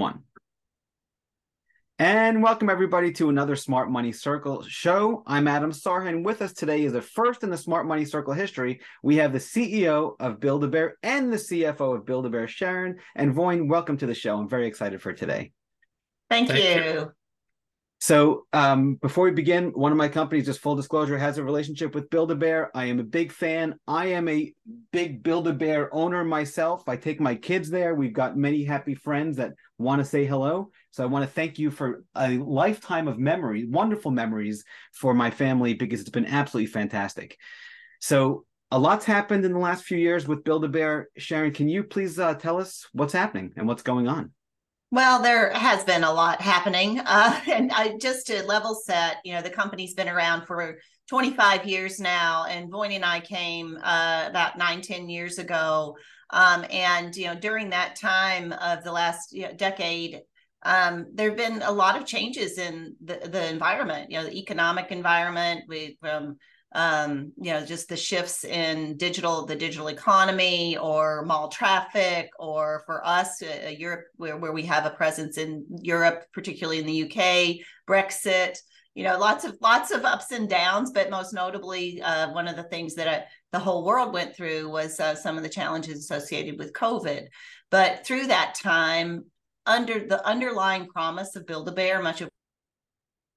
one. And welcome everybody to another Smart Money Circle show. I'm Adam Sarhan. With us today is the first in the Smart Money Circle history. We have the CEO of Build a Bear and the CFO of Build a Bear, Sharon and Voin. Welcome to the show. I'm very excited for today. Thank, Thank you. you. So, um, before we begin, one of my companies, just full disclosure, has a relationship with Build a Bear. I am a big fan. I am a big Build a Bear owner myself. I take my kids there. We've got many happy friends that want to say hello. So, I want to thank you for a lifetime of memory, wonderful memories for my family because it's been absolutely fantastic. So, a lot's happened in the last few years with Build a Bear. Sharon, can you please uh, tell us what's happening and what's going on? Well, there has been a lot happening. Uh, and I, just to level set, you know, the company's been around for 25 years now. And Voin and I came uh, about nine, 10 years ago. Um, and, you know, during that time of the last you know, decade, um, there have been a lot of changes in the, the environment, you know, the economic environment. We, um, um, you know, just the shifts in digital, the digital economy or mall traffic, or for us, uh, uh, Europe, where, where we have a presence in Europe, particularly in the UK, Brexit, you know, lots of lots of ups and downs, but most notably, uh, one of the things that uh, the whole world went through was uh, some of the challenges associated with COVID. But through that time, under the underlying promise of Build a Bear, much of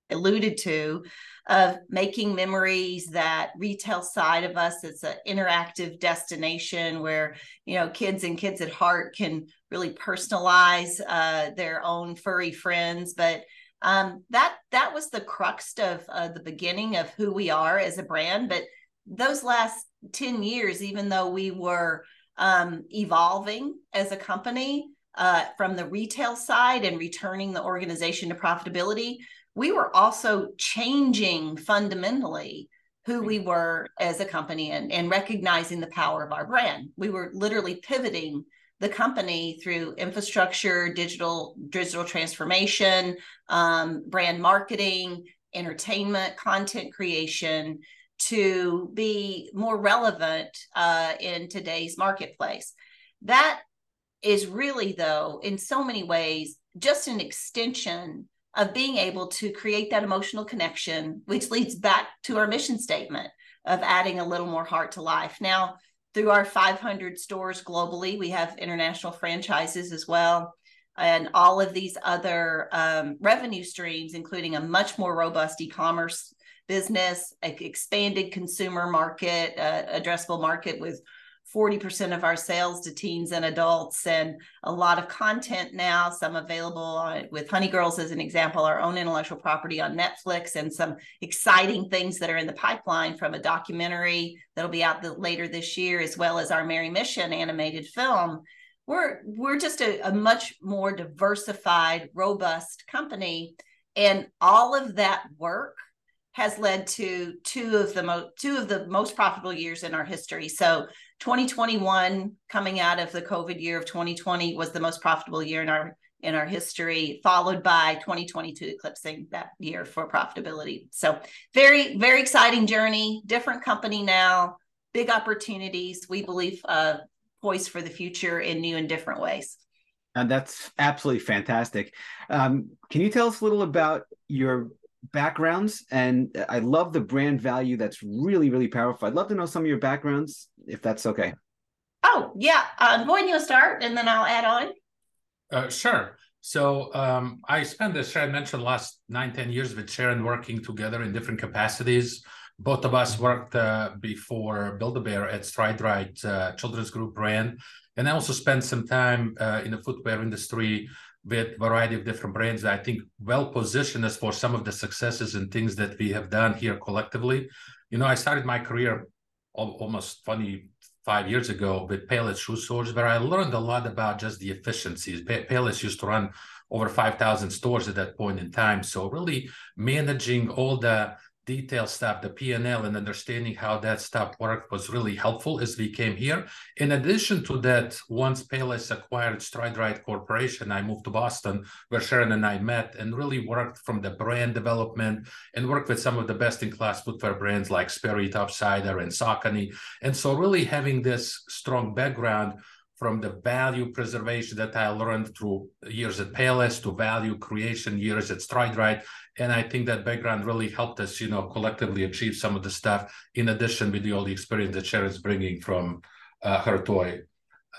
alluded to of making memories that retail side of us it's an interactive destination where you know kids and kids at heart can really personalize uh, their own furry friends but um, that that was the crux of uh, the beginning of who we are as a brand but those last 10 years even though we were um, evolving as a company uh, from the retail side and returning the organization to profitability we were also changing fundamentally who we were as a company and, and recognizing the power of our brand. We were literally pivoting the company through infrastructure, digital digital transformation, um, brand marketing, entertainment, content creation to be more relevant uh, in today's marketplace. That is really, though, in so many ways, just an extension of being able to create that emotional connection, which leads back to our mission statement of adding a little more heart to life. Now, through our 500 stores globally, we have international franchises as well. And all of these other um, revenue streams, including a much more robust e commerce business, expanded consumer market, uh, addressable market with 40% of our sales to teens and adults and a lot of content now some available on, with honey girls as an example our own intellectual property on netflix and some exciting things that are in the pipeline from a documentary that'll be out the, later this year as well as our merry mission animated film. We're we're just a, a much more diversified robust company and all of that work has led to two of the most two of the most profitable years in our history. So 2021 coming out of the COVID year of 2020 was the most profitable year in our in our history, followed by 2022 eclipsing that year for profitability. So very, very exciting journey, different company now, big opportunities, we believe uh, poised for the future in new and different ways. And that's absolutely fantastic. Um, can you tell us a little about your backgrounds and i love the brand value that's really really powerful. I'd love to know some of your backgrounds if that's okay. Oh yeah uh going to start and then i'll add on. Uh, sure. So um, i spent as sharon mentioned the last nine ten years with sharon working together in different capacities. Both of us worked uh, before build a bear at Stride Rite uh, children's group brand and i also spent some time uh, in the footwear industry with variety of different brands that I think well positioned us for some of the successes and things that we have done here collectively. You know, I started my career almost 25 years ago with Payless Shoe Stores, where I learned a lot about just the efficiencies. Payless used to run over 5,000 stores at that point in time. So really managing all the detail stuff, the P&L and understanding how that stuff worked was really helpful as we came here. In addition to that, once Payless acquired Stride Rite Corporation, I moved to Boston where Sharon and I met and really worked from the brand development and worked with some of the best-in-class footwear brands like Sperry, Topsider, and Saucony. And so really having this strong background from the value preservation that I learned through years at Payless to value creation years at StrideRite. And I think that background really helped us, you know, collectively achieve some of the stuff in addition with the all the experience that Sharon's bringing from uh, her toy,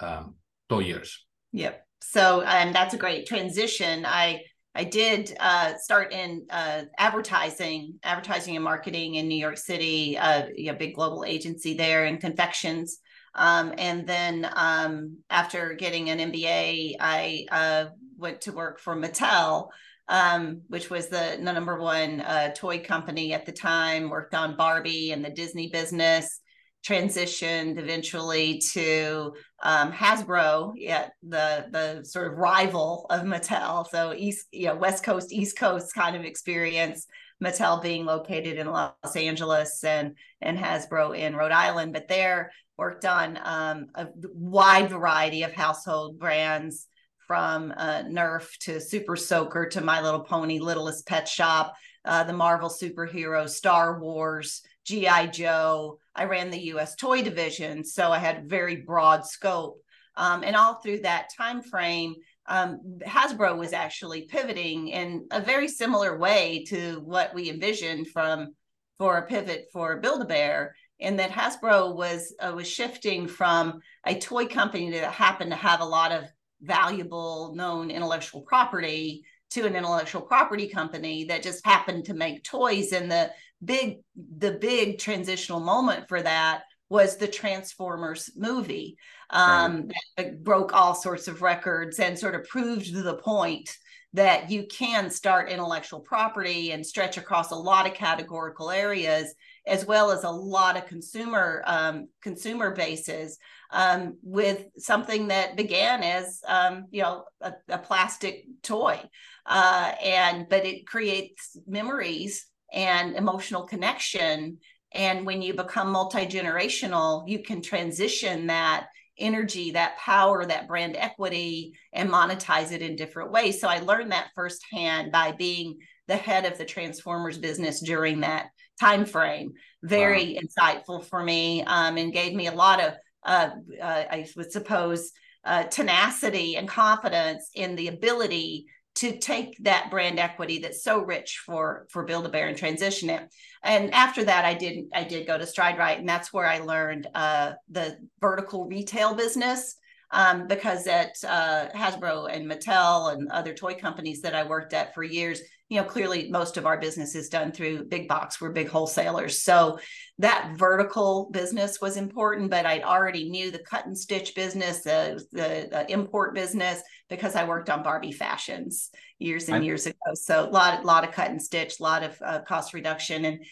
um, toy years. Yep. So um, that's a great transition. I I did uh, start in uh, advertising, advertising and marketing in New York City, a big global agency there in confections. Um, and then um, after getting an MBA, I uh, went to work for Mattel, um, which was the, number one uh, toy company at the time, worked on Barbie and the Disney business transitioned eventually to um, Hasbro, yet the the sort of rival of Mattel. So East, you know, West Coast, East Coast kind of experience. Mattel being located in Los Angeles and and Hasbro in Rhode Island, but there worked on um, a wide variety of household brands from uh, Nerf to Super Soaker to My Little Pony, Littlest Pet Shop, uh, the Marvel superheroes, Star Wars, GI Joe. I ran the U.S. toy division, so I had very broad scope. Um, and all through that time frame, um, Hasbro was actually pivoting in a very similar way to what we envisioned from for a pivot for Build a Bear, in that Hasbro was uh, was shifting from a toy company that happened to have a lot of valuable known intellectual property to an intellectual property company that just happened to make toys and the big the big transitional moment for that was the Transformers movie um, right. that broke all sorts of records and sort of proved the point that you can start intellectual property and stretch across a lot of categorical areas as well as a lot of consumer um, consumer bases um, with something that began as um, you know a, a plastic toy uh, and but it creates memories and emotional connection. And when you become multi generational, you can transition that energy, that power, that brand equity, and monetize it in different ways. So I learned that firsthand by being the head of the Transformers business during that time frame. Very wow. insightful for me, um, and gave me a lot of, uh, uh, I would suppose, uh, tenacity and confidence in the ability to take that brand equity that's so rich for for build a bear and transition it and after that i did i did go to Stride Rite and that's where i learned uh, the vertical retail business um, because at uh, hasbro and mattel and other toy companies that i worked at for years you know clearly most of our business is done through big box. We're big wholesalers. So that vertical business was important but i already knew the cut and stitch business the, the, the import business because i worked on barbie fashions years and I, years ago. So a lot, lot of cut and stitch a lot of uh, cost reduction. And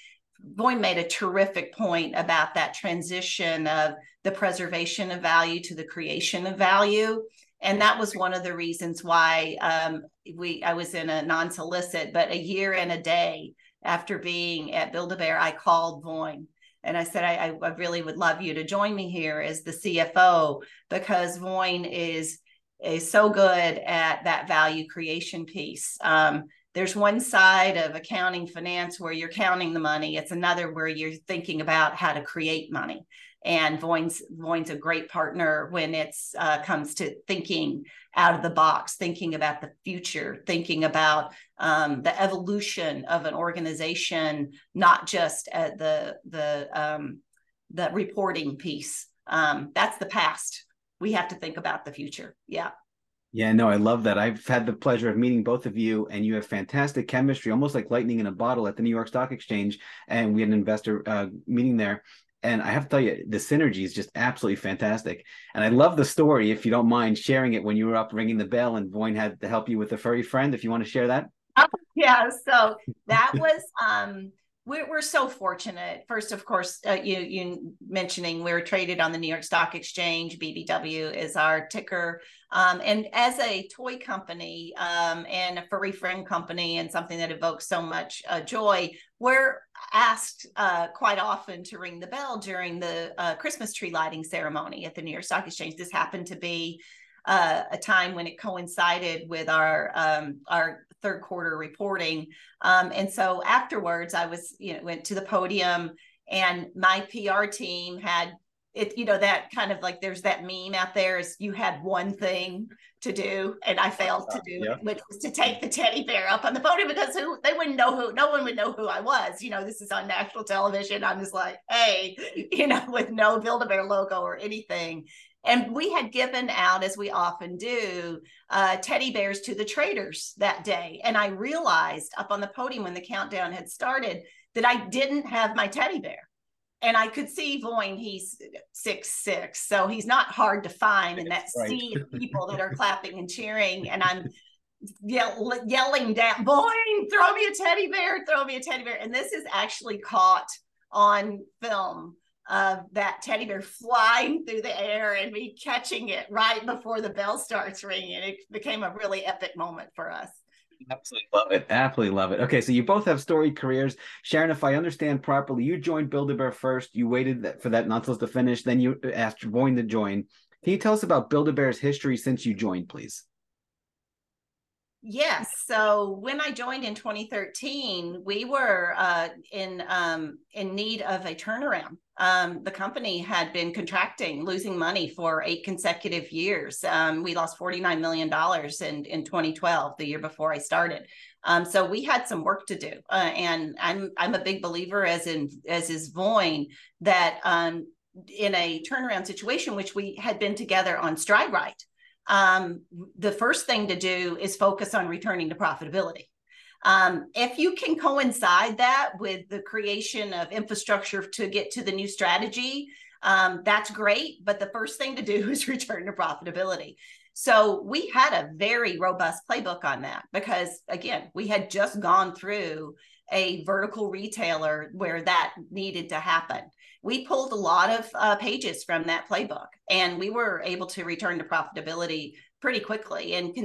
Voin made a terrific point about that transition of the preservation of value to the creation of value and that was one of the reasons why um, we I was in a non-solicit, but a year and a day after being at Build a Bear, I called Voin and I said I, I really would love you to join me here as the CFO because Voin is is so good at that value creation piece. Um, there's one side of accounting finance where you're counting the money. It's another where you're thinking about how to create money and Voin's Voin's a great partner when it's uh, comes to thinking out of the box, thinking about the future, thinking about um, the evolution of an organization, not just at the the um, the reporting piece. Um, that's the past. We have to think about the future. Yeah. Yeah, no, I love that. I've had the pleasure of meeting both of you, and you have fantastic chemistry, almost like lightning in a bottle at the New York Stock Exchange. And we had an investor uh, meeting there, and I have to tell you, the synergy is just absolutely fantastic. And I love the story. If you don't mind sharing it, when you were up ringing the bell and Voin had to help you with the furry friend, if you want to share that. Oh, yeah. So that was um, we're, we're so fortunate. First, of course, uh, you you mentioning we're traded on the New York Stock Exchange. BBW is our ticker. Um, and as a toy company um, and a furry friend company, and something that evokes so much uh, joy, we're asked uh, quite often to ring the bell during the uh, Christmas tree lighting ceremony at the New York Stock Exchange. This happened to be uh, a time when it coincided with our um, our third quarter reporting. Um, and so afterwards, I was, you know, went to the podium and my PR team had it you know that kind of like there's that meme out there is you had one thing to do and I failed to do yeah. which was to take the teddy bear up on the podium because who they wouldn't know who no one would know who I was. You know, this is on national television. I'm just like, hey, you know, with no Build-A-Bear logo or anything. And we had given out, as we often do, uh, teddy bears to the traders that day. And I realized up on the podium when the countdown had started that I didn't have my teddy bear and I could see Voin, he's six six, so he's not hard to find in that right. sea of people that are clapping and cheering. And I'm yell, yelling down, Voin, throw me a teddy bear, throw me a teddy bear. And this is actually caught on film of that teddy bear flying through the air and me catching it right before the bell starts ringing. It became a really epic moment for us. Absolutely love it. Absolutely love it. Okay, so you both have storied careers. Sharon, if I understand properly, you joined Build-A-Bear first. You waited for that non-solicit to finish. Then you asked Voin to join. Can you tell us about Build-A-Bear's history since you joined, please? Yes. So when I joined in 2013, we were uh, in um, in need of a turnaround. Um, the company had been contracting, losing money for eight consecutive years. Um, we lost 49 million dollars in in 2012, the year before I started. Um, so we had some work to do, uh, and I'm I'm a big believer, as in as is Voin, that um, in a turnaround situation, which we had been together on Stride Rite um, the first thing to do is focus on returning to profitability. Um, if you can coincide that with the creation of infrastructure to get to the new strategy, um, that's great. But the first thing to do is return to profitability. So we had a very robust playbook on that because, again, we had just gone through a vertical retailer where that needed to happen we pulled a lot of uh, pages from that playbook and we were able to return to profitability pretty quickly and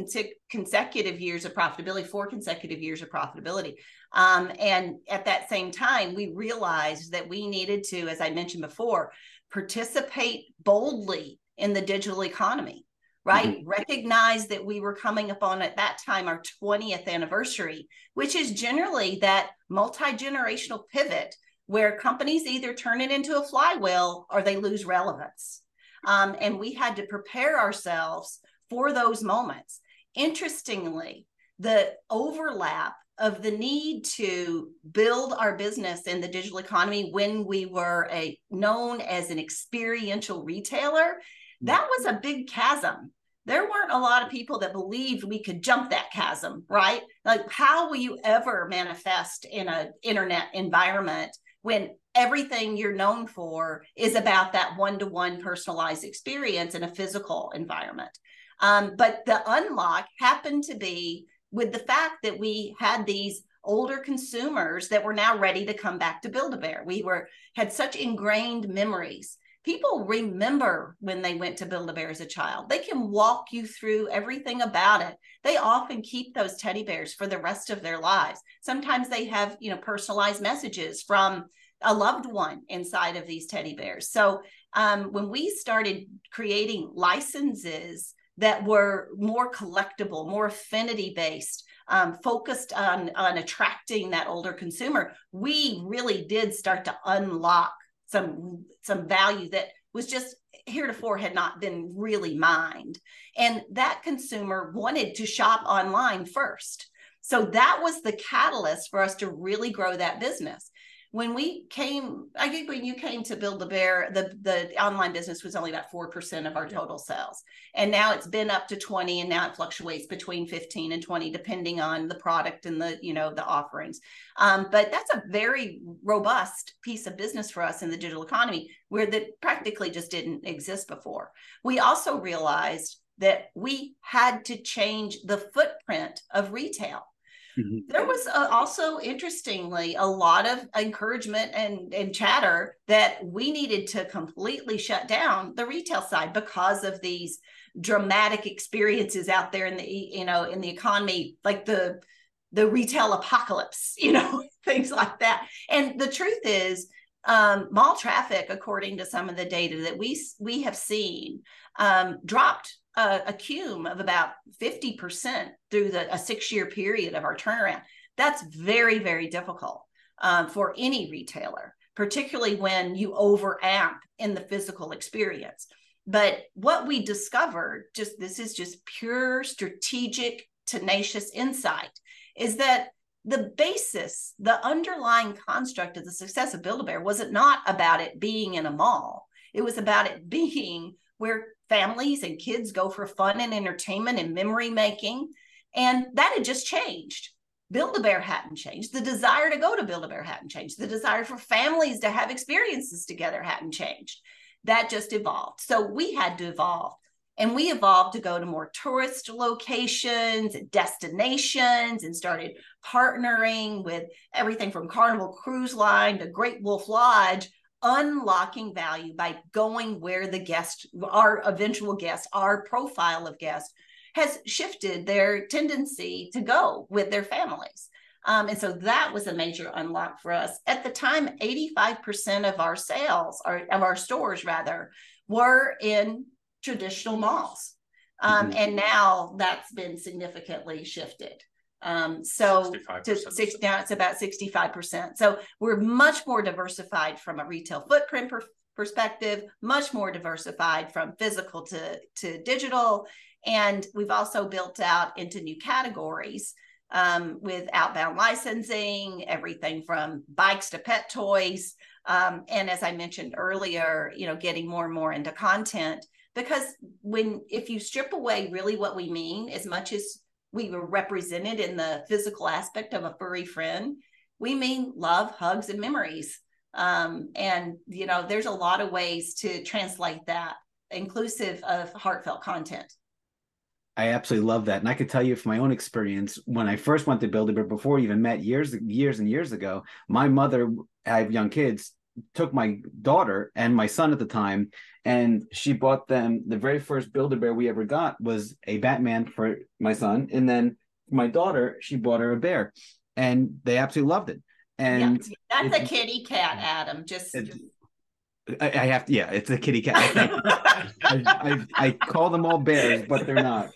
consecutive years of profitability four consecutive years of profitability um, and at that same time we realized that we needed to as i mentioned before participate boldly in the digital economy right mm-hmm. recognize that we were coming upon at that time our 20th anniversary which is generally that multi-generational pivot where companies either turn it into a flywheel or they lose relevance. Um, and we had to prepare ourselves for those moments. Interestingly, the overlap of the need to build our business in the digital economy when we were a known as an experiential retailer that was a big chasm there weren't a lot of people that believed we could jump that chasm right like how will you ever manifest in an internet environment when everything you're known for is about that one-to-one personalized experience in a physical environment. Um, but the unlock happened to be with the fact that we had these older consumers that were now ready to come back to build-a-bear. We were had such ingrained memories people remember when they went to build-a-bear as a child. They can walk you through everything about it. They often keep those teddy bears for the rest of their lives. Sometimes they have you know personalized messages from a loved one inside of these teddy bears. So um, when we started creating licenses that were more collectible, more affinity based, um, focused on on attracting that older consumer, we really did start to unlock some some value that was just heretofore had not been really mined. And that consumer wanted to shop online first. So that was the catalyst for us to really grow that business when we came, I think when you came to Build a Bear, the the online business was only about four percent of our total sales, and now it's been up to twenty, and now it fluctuates between fifteen and twenty, depending on the product and the you know the offerings. Um, but that's a very robust piece of business for us in the digital economy, where that practically just didn't exist before. We also realized that we had to change the footprint of retail Mm-hmm. There was uh, also, interestingly, a lot of encouragement and, and chatter that we needed to completely shut down the retail side because of these dramatic experiences out there in the you know in the economy, like the the retail apocalypse, you know, things like that. And the truth is, um, mall traffic, according to some of the data that we we have seen, um, dropped a, a cum of about 50% through the, a six year period of our turnaround. That's very, very difficult um, for any retailer particularly when you over overamp in the physical experience. But what we discovered, just this is just pure strategic, tenacious insight, is that the basis, the underlying construct of the success of Build-A-Bear wasn't not about it being in a mall. It was about it being where families and kids go for fun and entertainment and memory making. And that had just changed. Build-A-Bear hadn't changed. The desire to go to Build-A-Bear hadn't changed. The desire for families to have experiences together hadn't changed. That just evolved. So we had to evolve. And we evolved to go to more tourist locations, destinations, and started partnering with everything from Carnival Cruise Line to Great Wolf Lodge, unlocking value by going where the guest, our eventual guest, our profile of guest has shifted their tendency to go with their families. Um, and so that was a major unlock for us. At the time, 85% of our sales, or of our stores rather, were in traditional malls. Um, mm-hmm. And now that's been significantly shifted. Um, so to six, now it's about 65%. So we're much more diversified from a retail footprint per, perspective, much more diversified from physical to, to digital. And we've also built out into new categories um, with outbound licensing, everything from bikes to pet toys. Um, and as I mentioned earlier, you know, getting more and more into content because when if you strip away really what we mean, as much as we were represented in the physical aspect of a furry friend, we mean love, hugs, and memories. Um, and you know, there's a lot of ways to translate that, inclusive of heartfelt content. I absolutely love that. And I could tell you from my own experience, when I first went to Build-A-Bear before we even met years, years and years ago, my mother, I have young kids, took my daughter and my son at the time, and she bought them the very first Build-A-Bear we ever got was a Batman for my son. And then my daughter, she bought her a bear. And they absolutely loved it. And yeah, that's a kitty cat, Adam. Just, just I, I, have to, yeah, it's a kitty cat. I, I, I, call them all bears, but they're not.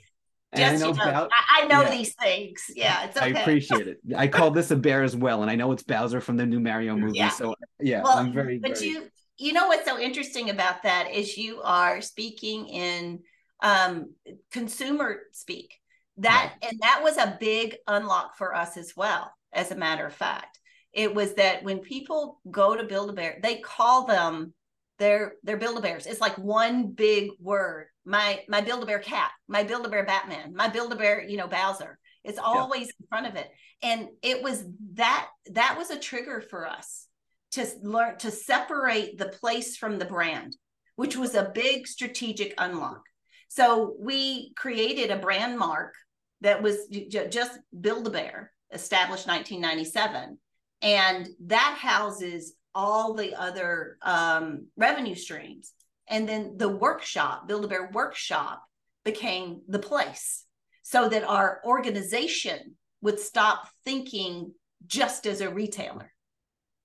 Just, I know, you know, I, I know yeah. these things. Yeah, it's okay. I appreciate it. I call this a bear as well, and I know it's Bowser from the new Mario movie. Yeah. So yeah, well, I'm very. But very... you, you know what's so interesting about that is you are speaking in um, consumer speak. That right. and that was a big unlock for us as well. As a matter of fact, it was that when people go to Build a Bear, they call them their their Build a Bears. It's like one big word. My my build a bear cat my build a bear batman my build a bear you know bowser. It's always yeah. in front of it. And it was that that was a trigger for us to learn to separate the place from the brand which was a big strategic unlock. So we created a brand mark that was j- just build a bear established 1997 and that houses all the other um, revenue streams and then the workshop, Build a Bear workshop, became the place so that our organization would stop thinking just as a retailer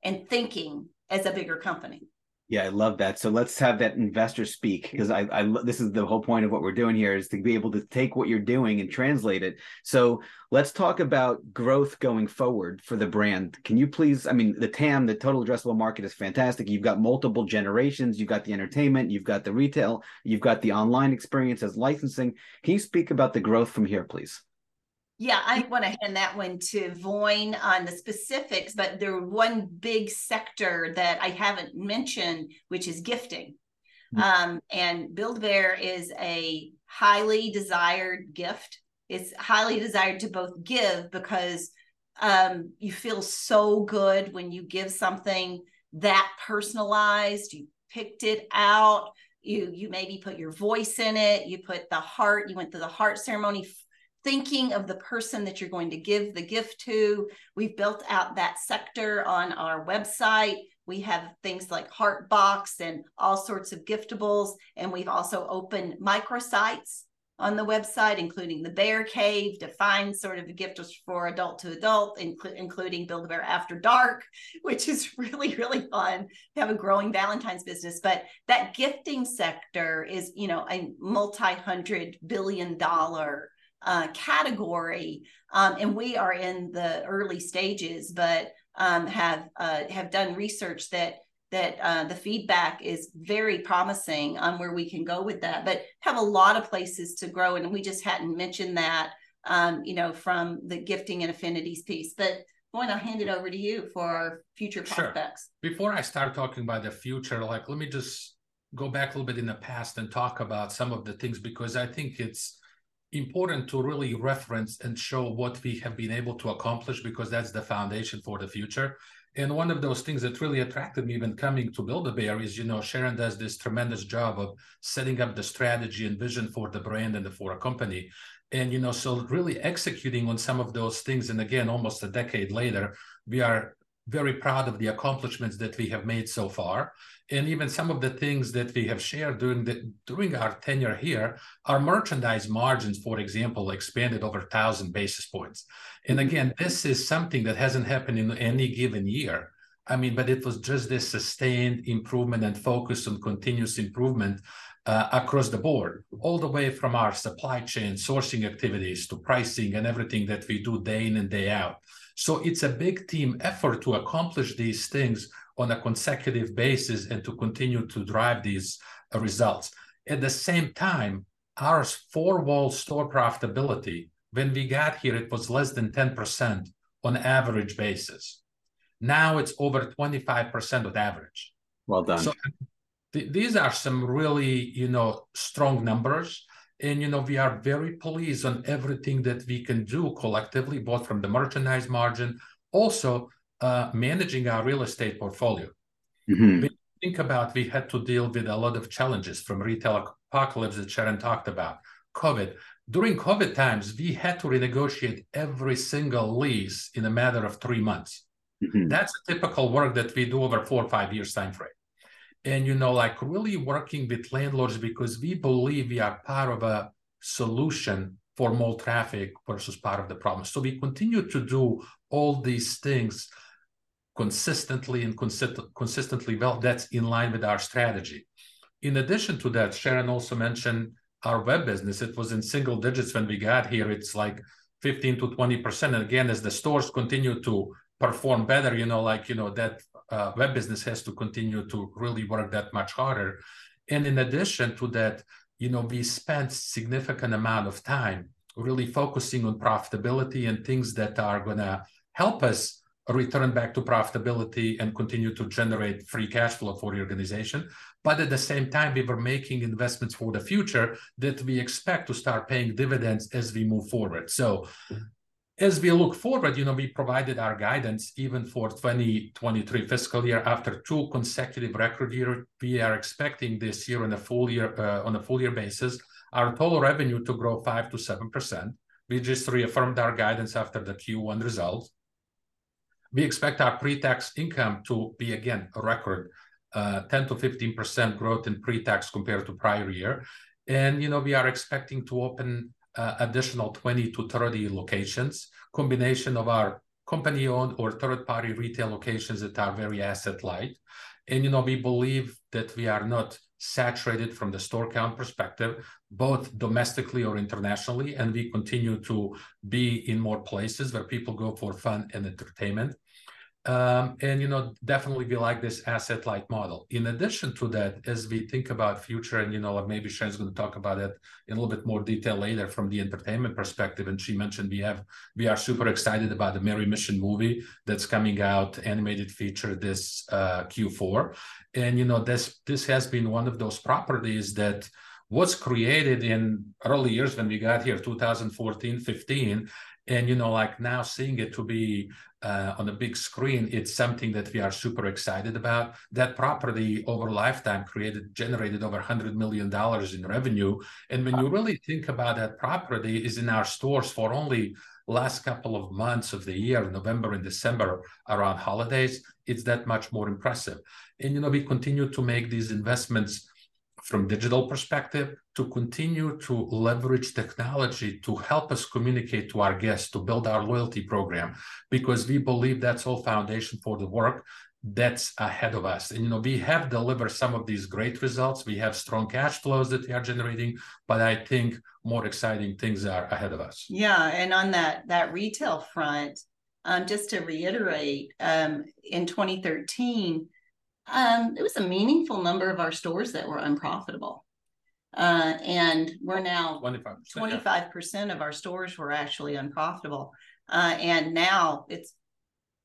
and thinking as a bigger company. Yeah, I love that. So let's have that investor speak because I, I, this is the whole point of what we're doing here is to be able to take what you're doing and translate it. So let's talk about growth going forward for the brand. Can you please? I mean, the TAM, the total addressable market, is fantastic. You've got multiple generations. You've got the entertainment. You've got the retail. You've got the online experience as licensing. Can you speak about the growth from here, please? Yeah, I want to hand that one to Voin on the specifics, but there one big sector that I haven't mentioned, which is gifting. Mm-hmm. Um, and Build Bear is a highly desired gift. It's highly desired to both give because um, you feel so good when you give something that personalized. You picked it out. You you maybe put your voice in it. You put the heart. You went through the heart ceremony thinking of the person that you're going to give the gift to. We've built out that sector on our website. We have things like Heartbox and all sorts of giftables. And we've also opened microsites on the website, including the Bear Cave to find sort of gift for adult to adult, inclu- including Build a Bear After Dark, which is really, really fun. We have a growing Valentine's business, but that gifting sector is, you know, a multi hundred billion dollar uh, category, um, and we are in the early stages, but um, have uh, have done research that that uh, the feedback is very promising on where we can go with that, but have a lot of places to grow. And we just hadn't mentioned that, um, you know, from the gifting and affinities piece. But going, I'll hand it over to you for our future prospects. Sure. Before I start talking about the future, like let me just go back a little bit in the past and talk about some of the things because I think it's important to really reference and show what we have been able to accomplish because that's the foundation for the future. And one of those things that really attracted me when coming to Build a Bear is, you know, Sharon does this tremendous job of setting up the strategy and vision for the brand and for a company. And, you know, so really executing on some of those things. And again, almost a decade later, we are very proud of the accomplishments that we have made so far and even some of the things that we have shared during the during our tenure here our merchandise margins for example expanded over 1000 basis points and mm-hmm. again this is something that hasn't happened in any given year i mean but it was just this sustained improvement and focus on continuous improvement uh, across the board, all the way from our supply chain sourcing activities to pricing and everything that we do day in and day out. So it's a big team effort to accomplish these things on a consecutive basis and to continue to drive these uh, results. At the same time, our four wall store profitability, when we got here, it was less than 10% on average basis. Now it's over 25% on average. Well done. So th- these are some really, you know, strong numbers. And, you know, we are very pleased on everything that we can do collectively, both from the merchandise margin, also uh, managing our real estate portfolio. Mm-hmm. think about we had to deal with a lot of challenges from retail apocalypse that Sharon talked about, COVID. During COVID times, we had to renegotiate every single lease in a matter of three months. Mm-hmm. That's a typical work that we do over four or five years time frame. And you know, like really working with landlords because we believe we are part of a solution for more traffic versus part of the problem. So we continue to do all these things consistently and consist- consistently well, that's in line with our strategy. In addition to that, Sharon also mentioned our web business. It was in single digits when we got here. It's like 15 to 20%. And again, as the stores continue to perform better, you know, like, you know, that uh, web business has to continue to really work that much harder. And in addition to that, you know, we spent significant amount of time really focusing on profitability and things that are going to help us return back to profitability and continue to generate free cash flow for the organization. But at the same time, we were making investments for the future that we expect to start paying dividends as we move forward. So as we look forward, you know, we provided our guidance even for 2023 fiscal year after two consecutive record year. We are expecting this year on a full year uh, on a full year basis, our total revenue to grow five to seven percent. We just reaffirmed our guidance after the Q1 results. We expect our pre-tax income to be, again, a record, uh, 10 to 15% growth in pre-tax compared to prior year. And, you know, we are expecting to open uh, Uh, additional 20 to 30 locations, combination of our company-owned or third-party retail locations that are very asset light. And, you know, we believe that we are not saturated from the store count perspective, both domestically or internationally, and we continue to be in more places where people go for fun and entertainment. Um, and you know, definitely we like this asset light model. In addition to that, as we think about future, and you know, maybe Sharon's going to talk about it in a little bit more detail later from the entertainment perspective. And she mentioned we have we are super excited about the Merry Mission movie that's coming out, animated feature this uh, Q4. And you know, this this has been one of those properties that was created in early years when we got here 2014 15 and you know like now seeing it to be uh, on a big screen it's something that we are super excited about. That property over lifetime created generated over 100 million dollars in revenue. And when you really think about that property is in our stores for only last couple of months of the year november and december around holidays it's that much more impressive. And you know we continue to make these investments from digital perspective to continue to leverage technology to help us communicate to our guests to build our loyalty program because we believe that's all foundation for the work that's ahead of us. And you know we have delivered some of these great results. We have strong cash flows that we are generating but i think more exciting things are ahead of us. Yeah and on that that retail front um, just to reiterate um, in 2013 Um, it was a meaningful number of our stores that were unprofitable. Uh, and we're now 25%. 25% of our stores were actually unprofitable. Uh, and now it's,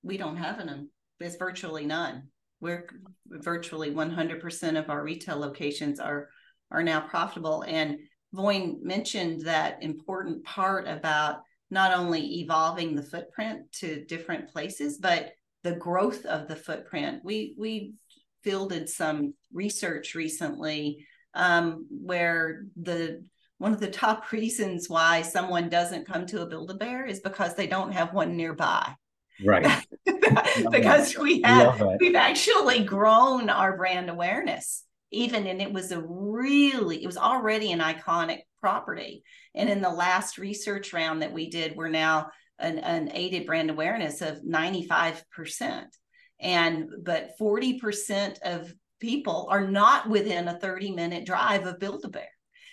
we don't have an, there's virtually none. We're virtually 100% of our retail locations are, are now profitable. And Voin mentioned that important part about not only evolving the footprint to different places, but the growth of the footprint. We, we fielded some research recently um, where the one of the top reasons why someone doesn't come to a Build a Bear is because they don't have one nearby. Right. because we have we've actually grown our brand awareness even and it was a really it was already an iconic property and in the last research round that we did we're now an, an aided brand awareness of 95% and but 40% of people are not within a 30 minute drive of Build-A-Bear.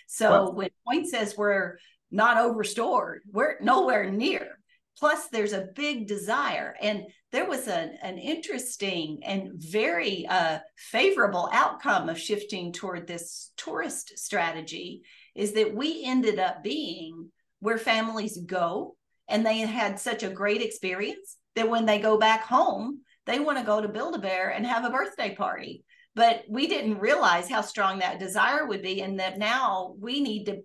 So wow. when Voin says we're not overstored, we're nowhere near. Plus, there's a big desire. And there was a, an interesting and very uh, favorable outcome of shifting toward this tourist strategy is that we ended up being where families go and they had such a great experience that when they go back home, they want to go to Build a Bear and have a birthday party but we didn't realize how strong that desire would be and that now we need to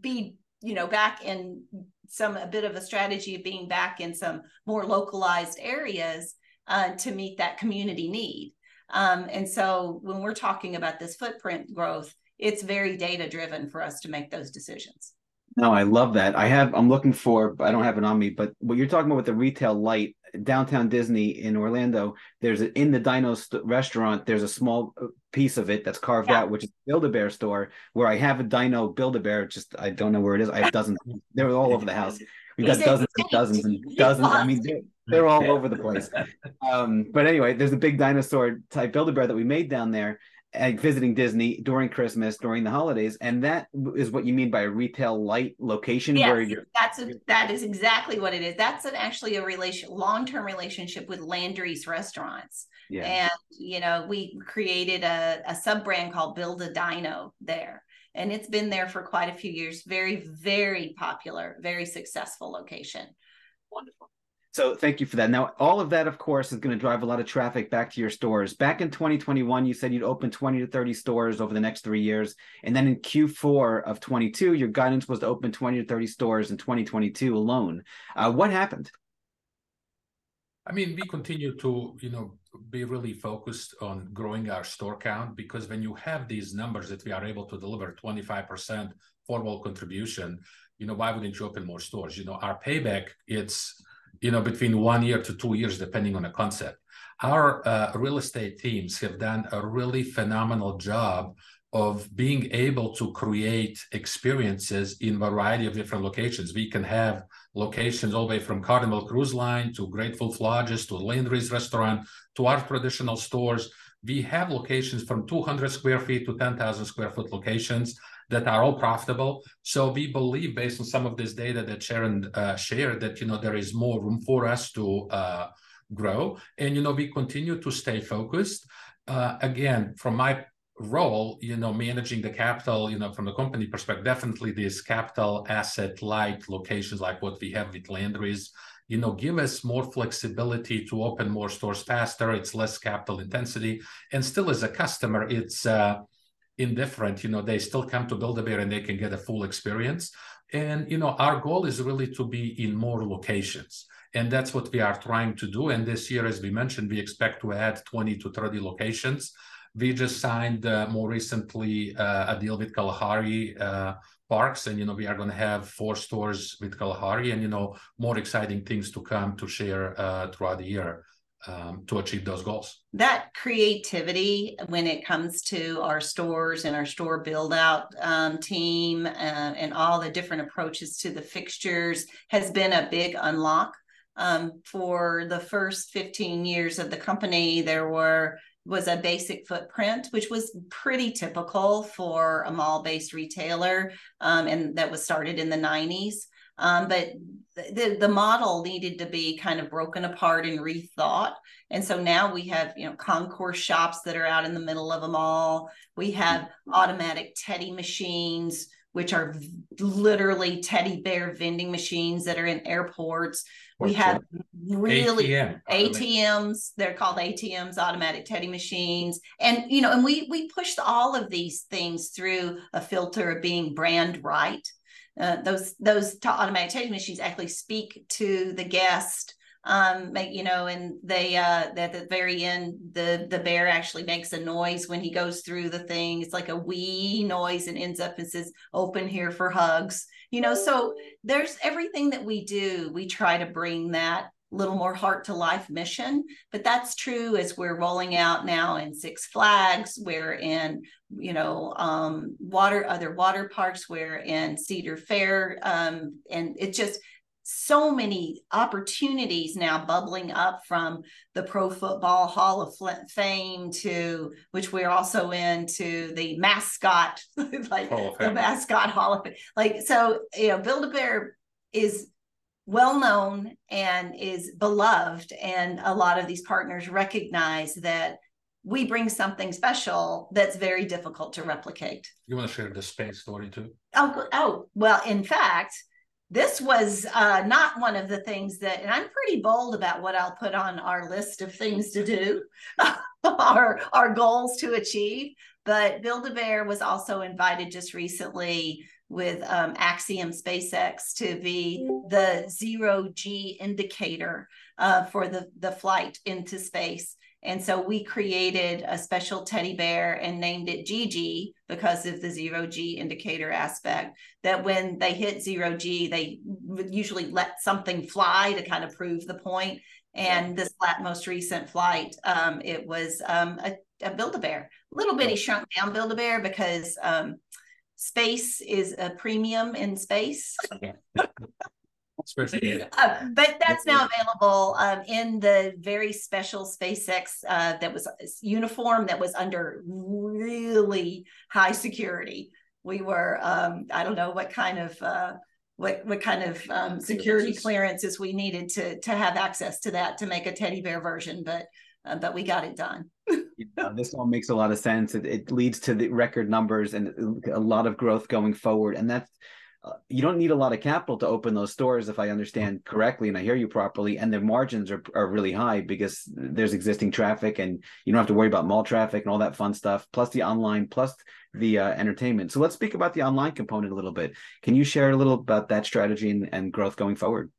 be you know back in some a bit of a strategy of being back in some more localized areas uh, to meet that community need um, and so when we're talking about this footprint growth it's very data driven for us to make those decisions no, I love that. I have. I'm looking for. I don't have it on me, but what you're talking about with the retail light downtown Disney in Orlando. There's a, in the Dino st- restaurant. There's a small uh, piece of it that's carved yeah. out, which is Build a Bear store, where I have a Dino Build a Bear. Just I don't know where it is. I have dozens. they're all over the house. We've got dozens and dozens and dozens. I mean, they're, they're all over the place. Um, but anyway, there's a big dinosaur type Build a Bear that we made down there visiting Disney during Christmas, during the holidays, and that is what you mean by a retail light location. Yes, where you're, that's a, that is exactly what it is. That's an, actually a relation, long term relationship with Landry's restaurants. Yeah. And you know, we created a, a sub brand called Build a Dino there, and it's been there for quite a few years. Very, very popular, very successful location. Wonderful. So thank you for that. Now, all of that, of course, is going to drive a lot of traffic back to your stores. Back in 2021, you said you'd open 20 to 30 stores over the next three years. And then in Q4 of 22, your guidance was to open 20 to 30 stores in 2022 alone. Uh, what happened? I mean, we continue to, you know, be really focused on growing our store count because when you have these numbers that we are able to deliver 25% four-wall contribution, you know, why wouldn't you open more stores? You know, our payback, it's you know, between one year to two years, depending on the concept. Our uh, real estate teams have done a really phenomenal job of being able to create experiences in variety of different locations. We can have locations all the way from Carnival Cruise Line to Great Wolf Lodges to Landry's restaurant to our traditional stores. We have locations from 200 square feet to 10,000 square foot locations that are all profitable. So we believe, based on some of this data that Sharon uh, shared, that you know there is more room for us to uh, grow, and you know we continue to stay focused. Uh, again, from my role, you know, managing the capital, you know, from the company perspective, definitely these capital asset light locations like what we have with Landry's, you know, give us more flexibility to open more stores faster. It's less capital intensity, and still as a customer, it's uh, indifferent you know they still come to build a bear and they can get a full experience. And you know our goal is really to be in more locations. And that's what we are trying to do. And this year as we mentioned we expect to add 20 to 30 locations. We just signed uh, more recently uh, a deal with kalahari uh, parks. And you know we are going to have four stores with kalahari. And you know more exciting things to come to share uh, throughout the year um, to achieve those goals. That creativity when it comes to our stores and our store build out um, team uh, and all the different approaches to the fixtures has been a big unlock. Um, for the first 15 years of the company, there were was a basic footprint, which was pretty typical for a mall based retailer, um, and that was started in the 90s. Um, but the the model needed to be kind of broken apart and rethought. And so now we have, you know, concourse shops that are out in the middle of a mall. We have mm-hmm. automatic teddy machines, which are literally teddy bear vending machines that are in airports. We have really ATM. ATMs. They're called ATMs, automatic teddy machines, and you know, and we we pushed all of these things through a filter of being brand right. Uh, those those automatic teddy machines actually speak to the guest um you know and they uh at the very end the the bear actually makes a noise when he goes through the thing. It's like a wee noise and ends up and says open here for hugs you know? So there's everything that we do we try to bring that little more heart to life mission but that's true as we're rolling out now in six flags we're in you know um water other water parks we're in cedar fair um and it just so many opportunities now bubbling up from the Pro Football Hall of Fame to which we're also into the mascot, like the mascot Hall of Fame. Like so, you know, Build a Bear is well known and is beloved, and a lot of these partners recognize that we bring something special that's very difficult to replicate. You want to share the space story too? Oh, oh, well, in fact, this was uh, not one of the things that, and I'm pretty bold about what I'll put on our list of things to do, our, our goals to achieve. But Build a Bear was also invited just recently with um, Axiom SpaceX to be the zero G indicator uh, for the, the flight into space. And so we created a special teddy bear and named it Gigi because of the zero G indicator aspect. That when they hit zero G, they usually let something fly to kind of prove the point. And this most recent flight, um, it was um, a, a Build a Bear, a little bitty shrunk down Build a Bear because um, space is a premium in space. uh, but that's now available um, in the very special SpaceX uh, that was uniform that was under really high security. We were, um, I don't know what kind of uh, what what kind of um, security clearances we needed to to have access to that to make a teddy bear version, but uh, but we got it done. Yeah, this all makes a lot of sense. It, it leads to the record numbers and a lot of growth going forward, and that's uh, you don't need a lot of capital to open those stores if i understand correctly and i hear you properly. And the margins are, are really high because there's existing traffic and you don't have to worry about mall traffic and all that fun stuff plus the online plus the uh, entertainment. So let's speak about the online component a little bit. Can you share a little about that strategy and, and growth going forward?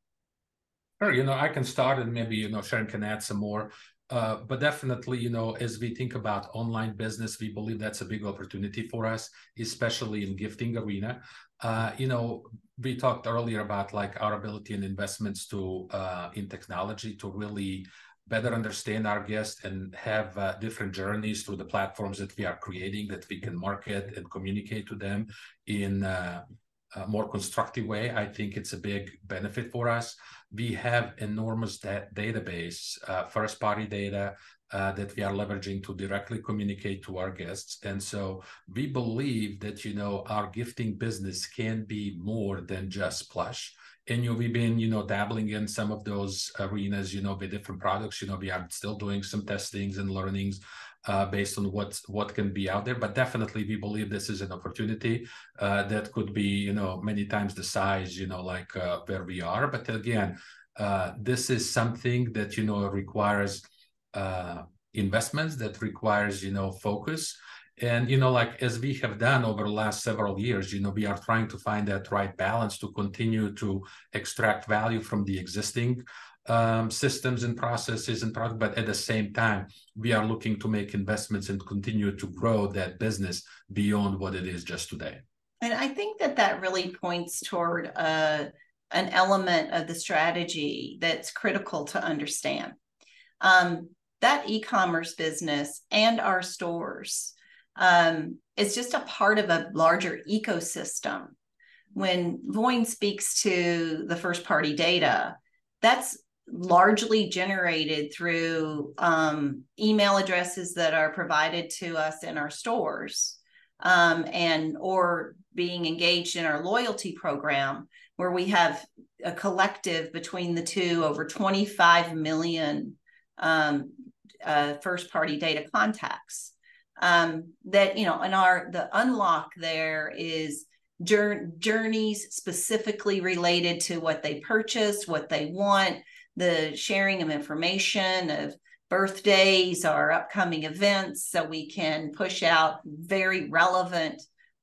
Sure, you know, I can start and maybe, you know, Sharon can add some more. Uh, but definitely, you know, as we think about online business, we believe that's a big opportunity for us, especially in gifting arena. Uh, you know, we talked earlier about like our ability and investments to uh, in technology to really better understand our guests and have uh, different journeys through the platforms that we are creating that we can market and communicate to them in uh, a more constructive way. I think it's a big benefit for us. We have enormous da- database, uh, first party data, uh, that we are leveraging to directly communicate to our guests. And so we believe that, you know, our gifting business can be more than just plush. And, you know, we've been, you know, dabbling in some of those arenas, you know, with different products. You know, we are still doing some testings and learnings uh, based on what what can be out there. But definitely, we believe this is an opportunity uh, that could be, you know, many times the size, you know, like uh, where we are. But again, uh, this is something that you know requires uh, investments that requires you know focus and you know like as we have done over the last several years you know we are trying to find that right balance to continue to extract value from the existing um, systems and processes and product but at the same time we are looking to make investments and continue to grow that business beyond what it is just today and i think that that really points toward uh, an element of the strategy that's critical to understand um, that e-commerce business and our stores um, is just a part of a larger ecosystem. When Voin speaks to the first party data, that's largely generated through um, email addresses that are provided to us in our stores. um, and or being engaged in our loyalty program where we have a collective between the two over 25 million um, uh, first party data contacts um, that you know and our the unlock there is journeys specifically related to what they purchased what they want the sharing of information of birthdays or upcoming events so we can push out very relevant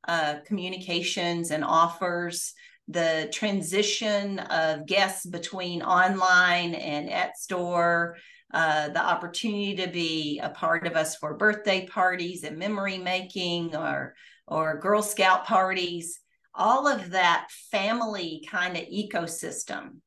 uh, communications and offers. The transition of guests between online and at store uh, the opportunity to be a part of us for birthday parties and memory making or or girl scout parties. All of that family kind of ecosystem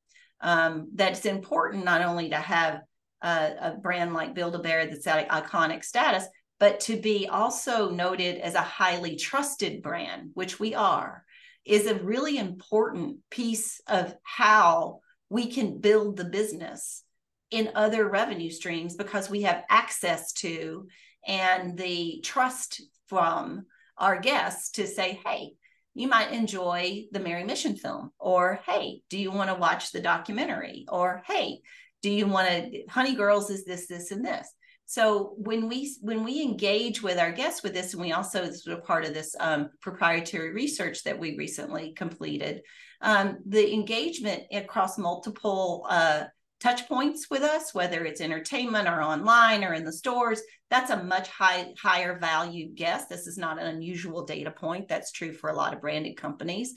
um, that's important not only to have a, a brand like Build-A-Bear that's at iconic status, but to be also noted as a highly trusted brand, which we are, is a really important piece of how we can build the business in other revenue streams because we have access to and the trust from our guests to say, hey, you might enjoy the Merry Mission film, or hey, do you want to watch the documentary? Or hey, do you want to honey girls is this this and this so when we when we engage with our guests with this and we also this a part of this um, proprietary research that we recently completed um, the engagement across multiple uh, touch points with us whether it's entertainment or online or in the stores that's a much high, higher value guest this is not an unusual data point. That's true for a lot of branded companies.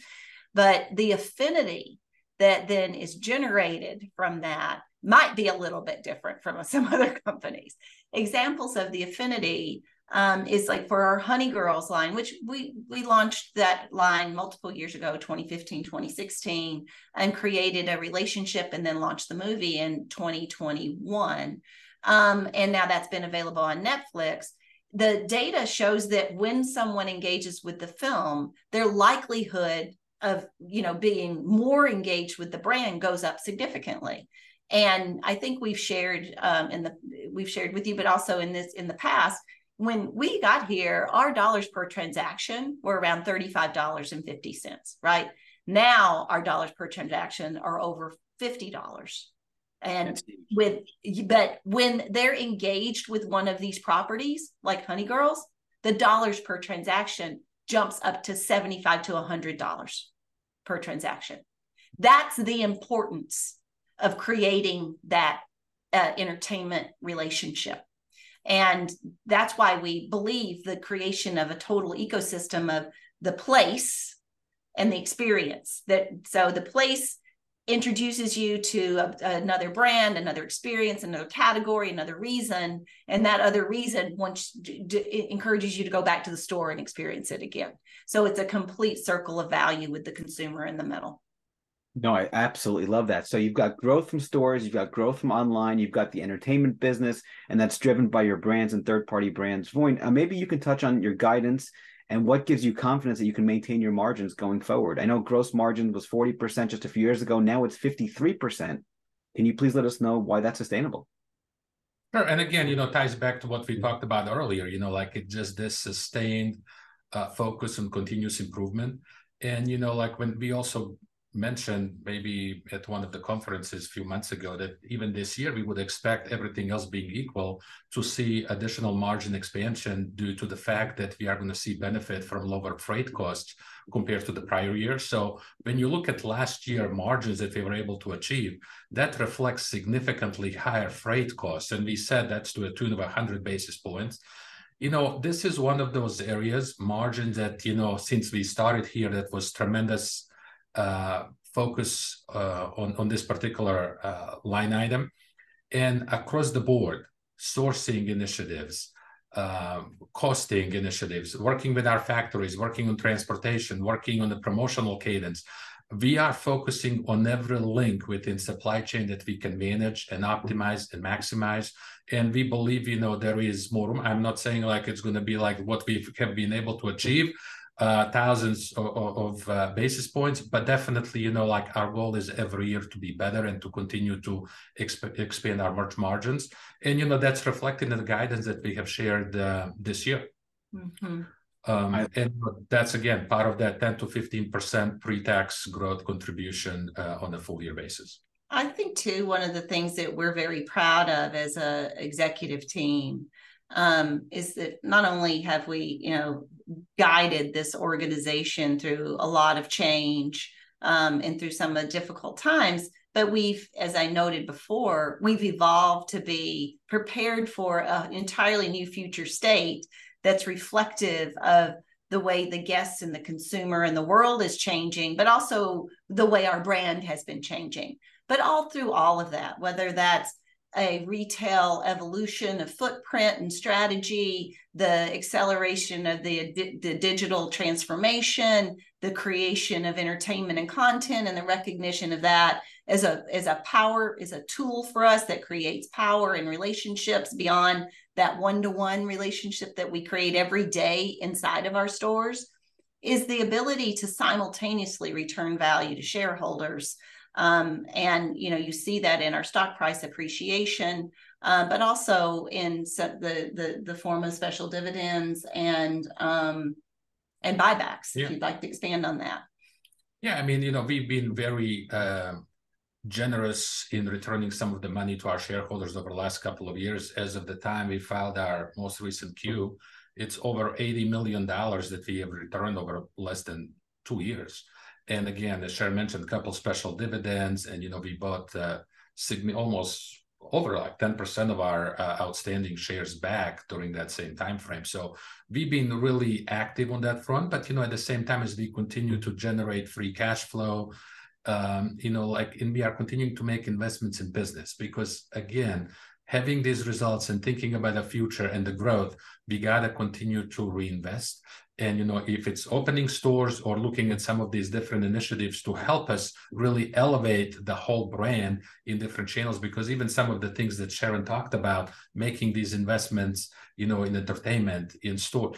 But the affinity that then is generated from that might be a little bit different from some other companies. Examples of the affinity um, is like for our Honey Girls line, which we we launched that line multiple years ago, 2015, 2016, and created a relationship and then launched the movie in 2021. Um, and now that's been available on Netflix. The data shows that when someone engages with the film, their likelihood of you know being more engaged with the brand goes up significantly and i think we've shared um, in the we've shared with you but also in this in the past when we got here our dollars per transaction were around $35.50 right? Now our dollars per transaction are over $50 and with but when they're engaged with one of these properties like honey girls the dollars per transaction jumps up to 75 to 100 dollars per transaction. That's the importance of creating that uh, entertainment relationship. And that's why we believe the creation of a total ecosystem of the place and the experience that so the place introduces you to a, another brand another experience another category another reason. And that other reason once d- d- encourages you to go back to the store and experience it again. So it's a complete circle of value with the consumer in the middle no, I absolutely love that. So you've got growth from stores, you've got growth from online, you've got the entertainment business, and that's driven by your brands and third-party brands. Voin, uh, maybe you can touch on your guidance and what gives you confidence that you can maintain your margins going forward. I know gross margin was 40% just a few years ago. Now it's 53%. Can you please let us know why that's sustainable? Sure. And again, you know, ties back to what we talked about earlier, you know, like it just this sustained uh, focus on continuous improvement. And, you know, like when we also mentioned maybe at one of the conferences a few months ago that even this year we would expect everything else being equal to see additional margin expansion due to the fact that we are going to see benefit from lower freight costs compared to the prior year. So when you look at last year margins that we were able to achieve, that reflects significantly higher freight costs. And we said that's to a tune of 100 basis points you know this is one of those areas margin that you know since we started here that was tremendous focus uh, on, on this particular uh, line item. And across the board, sourcing initiatives, costing initiatives, working with our factories, working on transportation, working on the promotional cadence. We are focusing on every link within supply chain that we can manage and optimize and maximize. And we believe, you know, there is more room. I'm not saying like it's going to be like what we have been able to achieve, uh, thousands of, of uh, basis points, but definitely, you know, like our goal is every year to be better and to continue to exp- expand our merch margins. And, you know, that's reflected in the guidance that we have shared uh, this year. Mm-hmm. Um, I, and that's again part of that 10 to 15% pre-tax growth contribution uh, on a full year basis. I think too, one of the things that we're very proud of as a executive team um, is that not only have we, you know, guided this organization through a lot of change um, and through some of the difficult times, but we've, as I noted before, we've evolved to be prepared for an entirely new future state that's reflective of the way the guests and the consumer and the world is changing, but also the way our brand has been changing. But all through all of that, whether that's a retail evolution of footprint and strategy, the acceleration of the, the digital transformation, the creation of entertainment and content, and the recognition of that as a as a power is a tool for us that creates power and relationships beyond that one-to-one relationship that we create every day inside of our stores is the ability to simultaneously return value to shareholders um, and you know you see that in our stock price appreciation uh, but also in the, the the form of special dividends and um, and buybacks yeah. if you'd like to expand on that yeah i mean you know we've been very uh, generous in returning some of the money to our shareholders over the last couple of years. As of the time we filed our most recent Q, it's over $80 million that we have returned over less than two years. And again, as Sharon mentioned, a couple special dividends, and you know we bought uh, almost over like 10% of our uh, outstanding shares back during that same time frame. So we've been really active on that front. But you know, at the same time as we continue to generate free cash flow, um, you know, like, and we are continuing to make investments in business because, again, having these results and thinking about the future and the growth, we gotta continue to reinvest. And you know, if it's opening stores or looking at some of these different initiatives to help us really elevate the whole brand in different channels, because even some of the things that Sharon talked about, making these investments, you know, in entertainment, in store,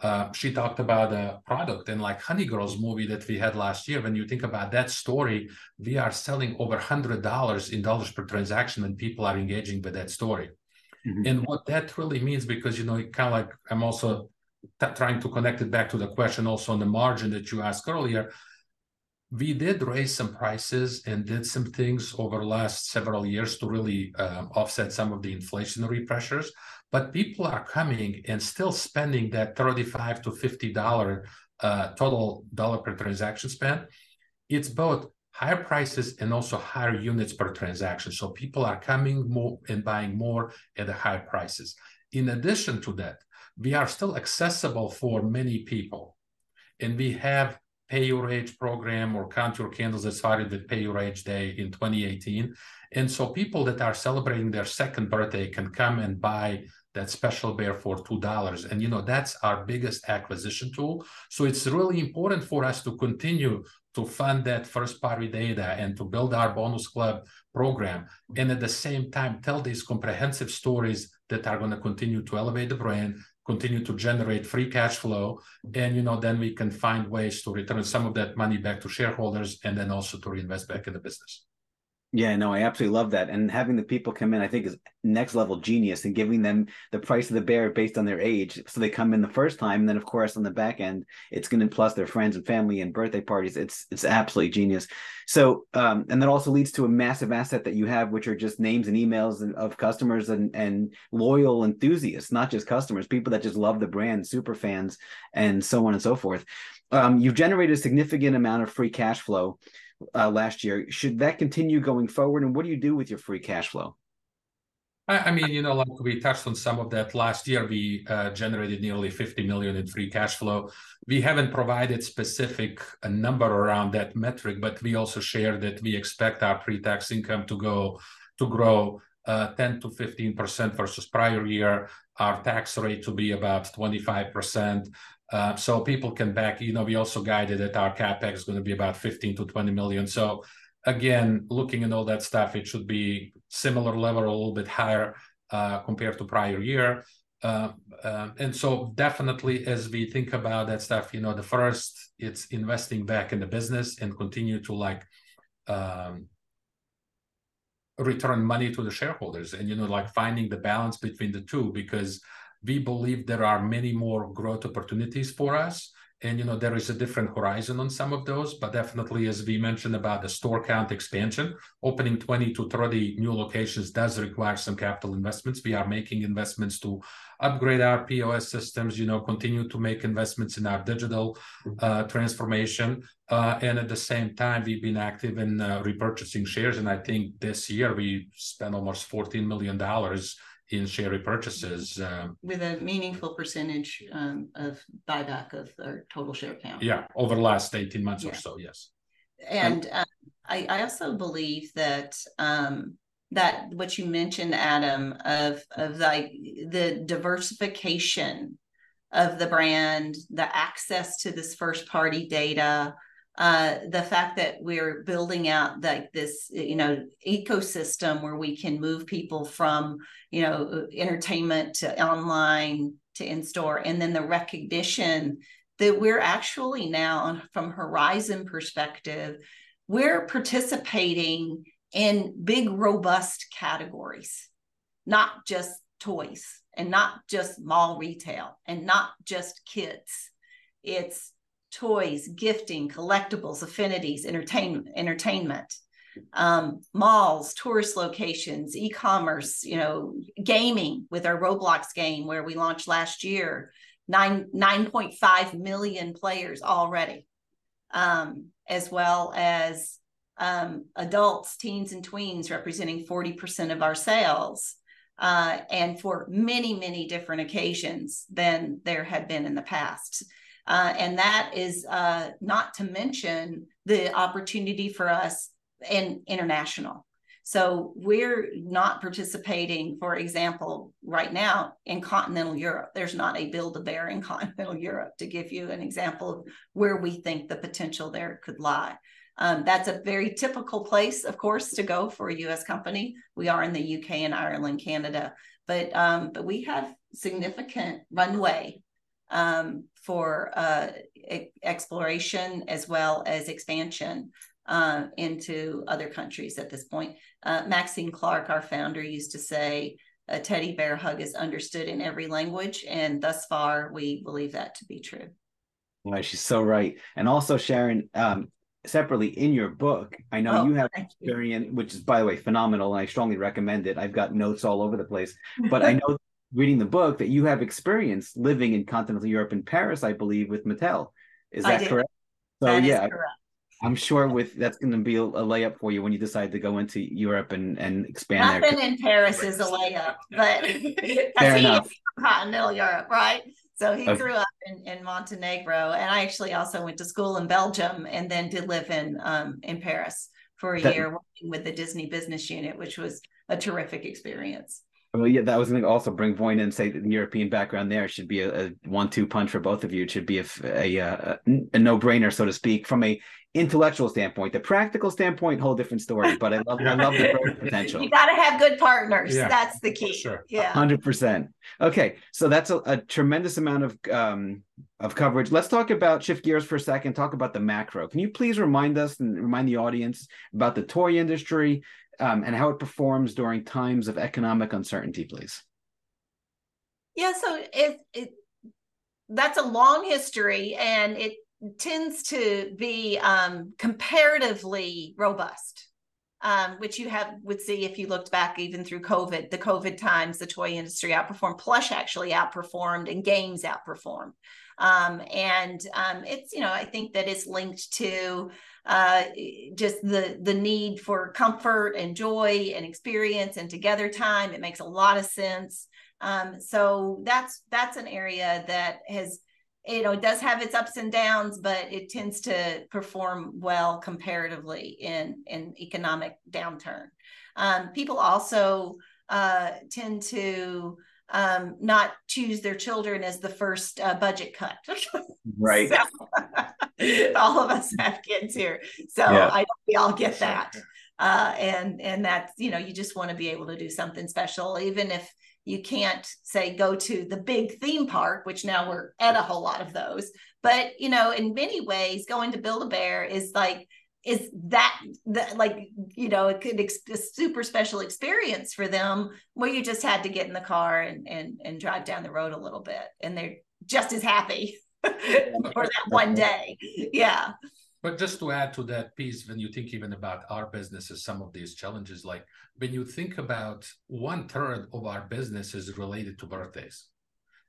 uh, she talked about a product and like Honey Girls movie that we had last year. When you think about that story, we are selling over hundred dollars in dollars per transaction when people are engaging with that story. Mm-hmm. And what that really means, because you know, kind of like I'm also t- trying to connect it back to the question also on the margin that you asked earlier. We did raise some prices and did some things over the last several years to really uh, offset some of the inflationary pressures but people are coming and still spending that 35 to 50 dollar uh, total dollar per transaction spend. It's both higher prices and also higher units per transaction. So people are coming more and buying more at the higher prices. In addition to that we are still accessible for many people. And we have pay your age program or count your candles that started with pay your age day in 2018 and so people that are celebrating their second birthday can come and buy that special bear for two dollars. And you know that's our biggest acquisition tool. So it's really important for us to continue to fund that first party data and to build our bonus club program. And at the same time tell these comprehensive stories that are going to continue to elevate the brand continue to generate free cash flow. And you know then we can find ways to return some of that money back to shareholders and then also to reinvest back in the business yeah, no, I absolutely love that. And having the people come in, I think, is next level genius and giving them the price of the bear based on their age. So they come in the first time. And then, of course, on the back end, it's going to plus their friends and family and birthday parties. It's it's absolutely genius. So, um, and that also leads to a massive asset that you have, which are just names and emails of customers and, and loyal enthusiasts, not just customers, people that just love the brand, super fans, and so on and so forth. Um, you've generated a significant amount of free cash flow uh, last year. Should that continue going forward? And what do you do with your free cash flow? I, mean, you know, like we touched on some of that last year, we uh, generated nearly 50 million in free cash flow. We haven't provided specific a number around that metric, but we also shared that we expect our pre-tax income to go to grow uh, 10 to 15 percent versus prior year. Our tax rate to be about 25 percent. Uh, so people can back, you know, we also guided that our CapEx is going to be about 15 to 20 million. So again, looking at all that stuff, it should be similar level, a little bit higher uh, compared to prior year. Uh, uh, and so definitely as we think about that stuff, you know, the first it's investing back in the business and continue to like um, return money to the shareholders and, you know, like finding the balance between the two because we believe there are many more growth opportunities for us. And you know there is a different horizon on some of those but definitely as we mentioned about the store count expansion opening 20 to 30 new locations does require some capital investments. We are making investments to upgrade our pos systems you know continue to make investments in our digital uh, transformation uh, and at the same time we've been active in uh, repurchasing shares. And i think this year we spent almost 14 million dollars in share repurchases. Um, with a meaningful percentage um, of buyback of our total share count. Yeah, over the last 18 months yeah. or so, yes. And um, I, I, also believe that um, that what you mentioned, Adam, of of like the diversification of the brand, the access to this first party data, uh, the fact that we're building out like this you know ecosystem where we can move people from you know entertainment to online to in store and then the recognition that we're actually now from horizon perspective we're participating in big robust categories not just toys and not just mall retail and not just kids. It's toys, gifting, collectibles, affinities, entertainment, entertainment, um, malls, tourist locations, e-commerce, you know, gaming with our Roblox game where we launched last year, nine 9.5 million players already, um, as well as um, adults, teens, and tweens representing 40% of our sales. Uh, and for many, many different occasions than there had been in the past. Uh, and that is uh, not to mention the opportunity for us in international. So we're not participating, for example, right now in continental Europe. There's not a build a bear in continental Europe to give you an example of where we think the potential there could lie. Um, that's a very typical place, of course, to go for a U.S. company. We are in the UK and Ireland, Canada, but um, but we have significant runway um, for uh, e- exploration as well as expansion uh, into other countries at this point. Uh, Maxine Clark, our founder, used to say, a teddy bear hug is understood in every language. And thus far, we believe that to be true. Well, she's so right. And also, Sharon, um, separately in your book, I know oh, you have experience, you. which is, by the way, phenomenal. And I strongly recommend it. I've got notes all over the place. But I know reading the book that you have experience living in continental Europe in Paris, I believe, with Mattel. Is that correct? So that yeah, correct. I'm sure with that's going to be a, layup for you when you decide to go into Europe and and expand. Nothing there. in Paris is a layup, but fair enough. Continental Europe, right? So he okay. grew up in, in Montenegro, and I actually also went to school in Belgium, and then did live in um, in Paris for a that, year working with the Disney Business Unit, which was a terrific experience. Well, yeah, that was going to also bring Voin and say that the European background there should be a, a one-two punch for both of you. It should be a, a, a, a no-brainer, so to speak, from a intellectual standpoint. The practical standpoint, whole different story. But I love, I love the growth potential. You got to have good partners. Yeah, that's the key. Sure. Yeah. Hundred percent. Okay, so that's a, a, tremendous amount of um, of coverage. Let's talk about shift gears for a second. Talk about the macro. Can you please remind us and remind the audience about the toy industry, um, and how it performs during times of economic uncertainty, please. Yeah, so it, it that's a long history, and it tends to be um, comparatively robust, um, which you have would see if you looked back even through COVID. The COVID times, the toy industry outperformed, plush actually outperformed, and games outperformed. Um, and um, it's you know I think that is linked to uh, just the the need for comfort and joy and experience and together time. It makes a lot of sense. Um, so that's that's an area that has you know it does have its ups and downs, but it tends to perform well comparatively in in economic downturn. Um, people also uh, tend to um, not choose their children as the first uh, budget cut. right. So, all of us have kids here, so yeah. I we all get that. Uh, and and that's you know you just want to be able to do something special, even if you can't say go to the big theme park, which now we're at a whole lot of those. But you know, in many ways, going to Build a Bear is like is that that like you know it could ex- a super special experience for them where you just had to get in the car and and and drive down the road a little bit and they're just as happy for that one day. Yeah. But just to add to that piece when you think even about our businesses some of these challenges like when you think about one third of our business is related to birthdays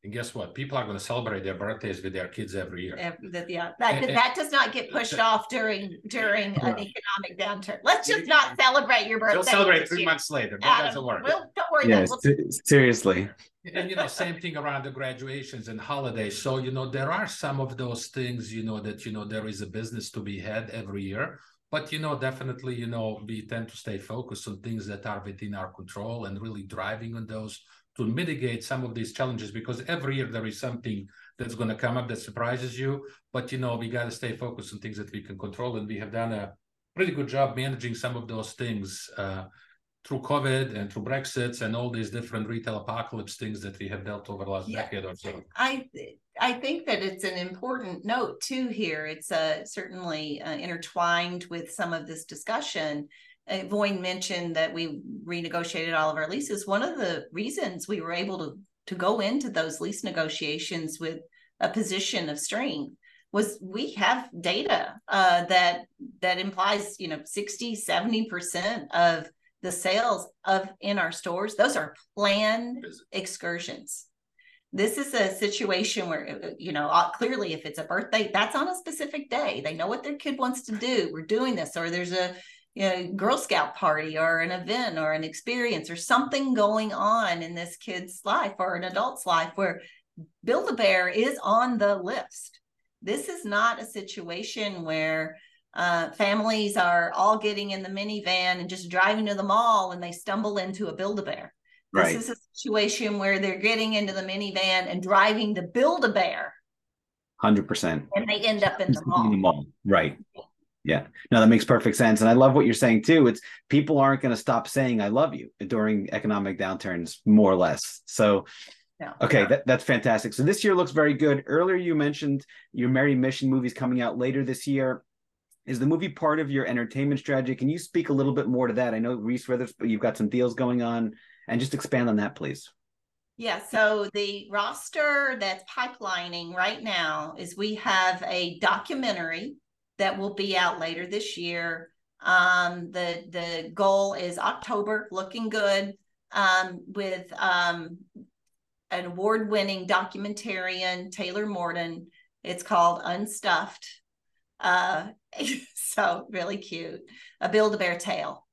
and guess what? People are going to celebrate their birthdays with their kids every year. yeah, uh, that, and, that does not get pushed off during during an economic downturn. Let's just not celebrate your birthday. You'll celebrate three year. months later. That Adam, doesn't work. We'll, don't worry. Yes, we'll... seriously. And you know, same thing around the graduations and holidays. So you know, there are some of those things. You know that you know there is a business to be had every year. But you know, definitely, you know, we tend to stay focused on things that are within our control and really driving on those to mitigate some of these challenges because every year there is something that's going to come up that surprises you. But you know we got to stay focused on things that we can control and we have done a pretty good job managing some of those things uh, through covid and through brexits and all these different retail apocalypse things that we have dealt over the last yeah, decade or so. I i think that it's an important note too here. It's uh, certainly uh, intertwined with some of this discussion uh, Voin mentioned that we renegotiated all of our leases. One of the reasons we were able to to go into those lease negotiations with a position of strength was we have data uh, that that implies you know 60 70% of the sales of in our stores. Those are planned excursions. This is a situation where uh, you know uh, clearly if it's a birthday that's on a specific day. They know what their kid wants to do. We're doing this. Or there's a you know, Girl Scout party or an event or an experience or something going on in this kid's life or an adult's life where Build a Bear is on the list. This is not a situation where uh, families are all getting in the minivan and just driving to the mall and they stumble into a Build a Bear. Right. This is a situation where they're getting into the minivan and driving to Build a Bear. 100%. And they end up in the mall. In the mall. Right. Yeah. No, that makes perfect sense. And I love what you're saying too. It's people aren't going to stop saying I love you during economic downturns, more or less. So yeah. Okay. That, that's fantastic. So this year looks very good. Earlier you mentioned your Merry Mission movies coming out later this year. Is the movie part of your entertainment strategy? Can you speak a little bit more to that? I know Reese Witherspoon you've got some deals going on, and just expand on that, please. Yeah, so the roster that's pipelining right now is we have a documentary that will be out later this year. Um, the the goal is October, looking good um, with um, an award winning documentarian Taylor Morden. It's called Unstuffed. Uh, so really cute, a Build a Bear tale.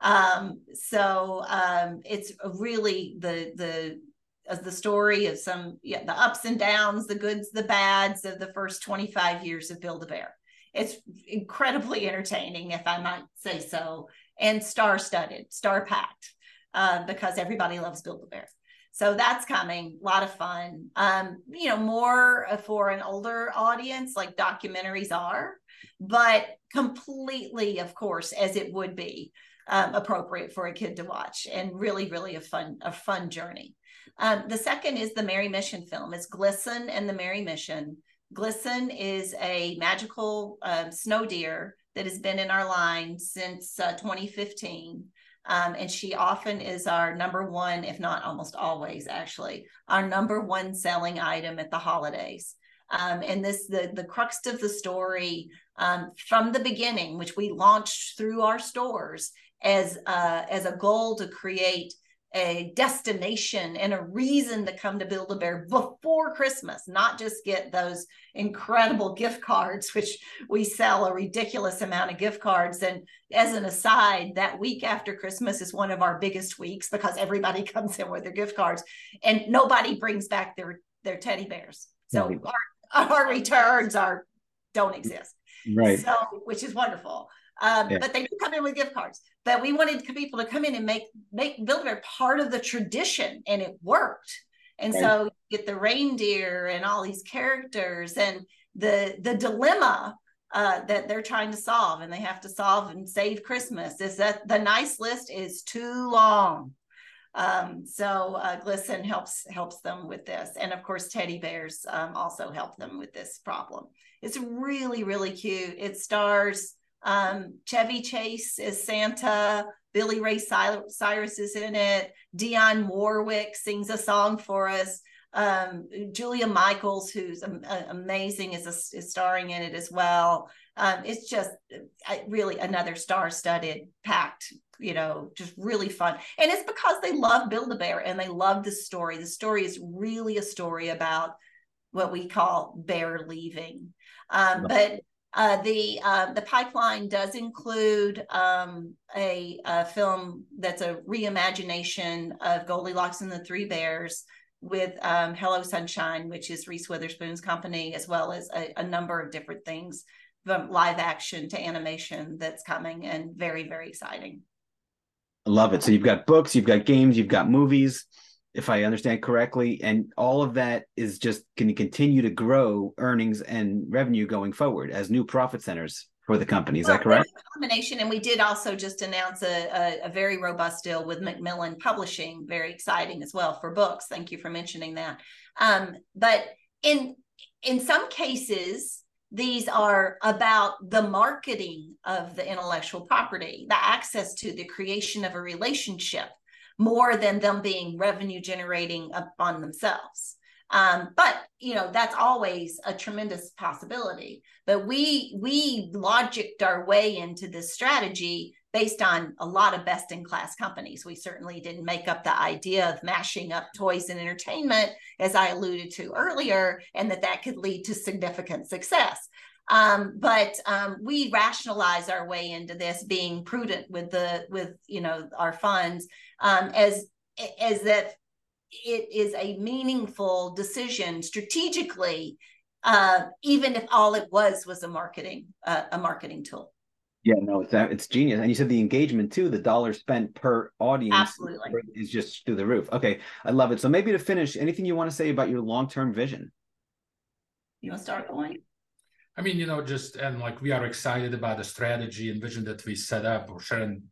Um, so um, it's really the the as the story of some yeah the ups and downs, the goods, the bads of the first 25 years of Build a Bear. It's incredibly entertaining, if I might say so, and star studded, star packed, uh, because everybody loves Build a Bear. So that's coming, a lot of fun. Um, you know, more for an older audience, like documentaries are, but completely, of course, as it would be um, appropriate for a kid to watch, and really, really a fun, a fun journey. Um, the second is the Merry Mission film. It's Glisten and the Merry Mission. Glisten is a magical um, snow deer that has been in our line since uh, 2015. Um, and she often is our number one, if not almost always, actually, our number one selling item at the holidays. Um, and this the the crux of the story um, from the beginning, which we launched through our stores as uh, as a goal to create a destination and a reason to come to Build a Bear before Christmas, not just get those incredible gift cards, which we sell a ridiculous amount of gift cards. And as an aside, that week after Christmas is one of our biggest weeks because everybody comes in with their gift cards and nobody brings back their, their teddy bears. So right. our, our returns are don't exist. Right. So, which is wonderful. Um, yeah. But they do come in with gift cards. But we wanted people to come in and make make Build a Bear part of the tradition, and it worked. And right. so you get the reindeer and all these characters and the the dilemma uh, that they're trying to solve, and they have to solve and save Christmas. Is that the nice list is too long? Um, so uh, Glisten helps helps them with this, and of course teddy bears um, also help them with this problem. It's really really cute. It stars Um, Chevy Chase is Santa. Billy Ray Cyrus is in it. Dionne Warwick sings a song for us. Um, Julia Michaels, who's amazing, is, a, is starring in it as well. Um, it's just uh, really another star-studded, packed, you know, just really fun. And it's because they love Build-A-Bear and they love the story. The story is really a story about what we call bear leaving. Um, but uh, the uh, the pipeline does include um, a, a, film that's a reimagination of Goldilocks and the Three Bears with um, Hello Sunshine, which is Reese Witherspoon's company, as well as a, a, number of different things from live action to animation that's coming and very very exciting. I love it. So you've got books, you've got games, you've got movies if I understand correctly, and all of that is just going to continue to grow earnings and revenue going forward as new profit centers for the company. Is well, that correct? combination, and we did also just announce a, a, a, very robust deal with Macmillan Publishing, very exciting as well for books. Thank you for mentioning that. Um, but in in some cases, these are about the marketing of the intellectual property, the access to the creation of a relationship more than them being revenue generating upon themselves. Um, but you know that's always a tremendous possibility. But we we logicked our way into this strategy based on a lot of best in class companies. We certainly didn't make up the idea of mashing up toys and entertainment, as I alluded to earlier, and that that could lead to significant success. Um, but um, we rationalize our way into this being prudent with the with you know our funds um, as as that it is a meaningful decision strategically uh, even if all it was was a marketing uh, a marketing tool. Yeah no it's it's genius. And you said the engagement too the dollar spent per audience absolutely. is just through the roof. Okay i love it. So maybe to finish anything you want to say about your long-term vision? You want to start going I mean, you know, just and like we are excited about the strategy and vision that we set up or Sharon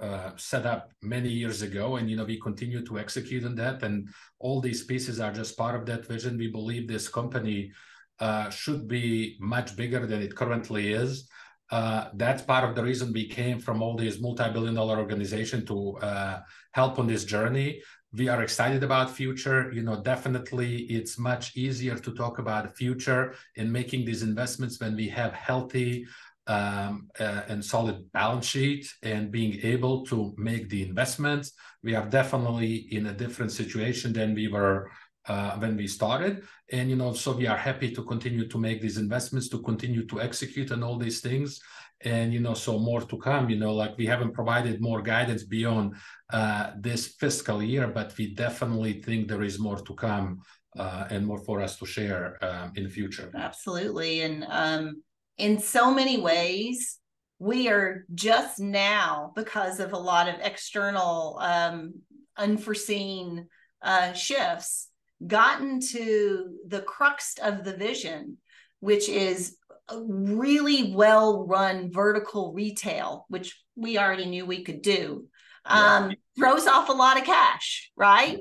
uh, set up many years ago, and you know we continue to execute on that. And all these pieces are just part of that vision. We believe this company uh, should be much bigger than it currently is. Uh, that's part of the reason we came from all these multi-billion dollar organization to uh, help on this journey we are excited about future. You know definitely it's much easier to talk about future in making these investments when we have healthy um, uh, and solid balance sheet and being able to make the investments. We are definitely in a different situation than we were uh, when we started. And you know so we are happy to continue to make these investments to continue to execute and all these things and you know so more to come you know like we haven't provided more guidance beyond uh, this fiscal year but we definitely think there is more to come uh, and more for us to share um, in the future. Absolutely. And um, in so many ways we are just now because of a lot of external um, unforeseen uh, shifts gotten to the crux of the vision which is really well run vertical retail, which we already knew we could do, um, throws off a lot of cash, right?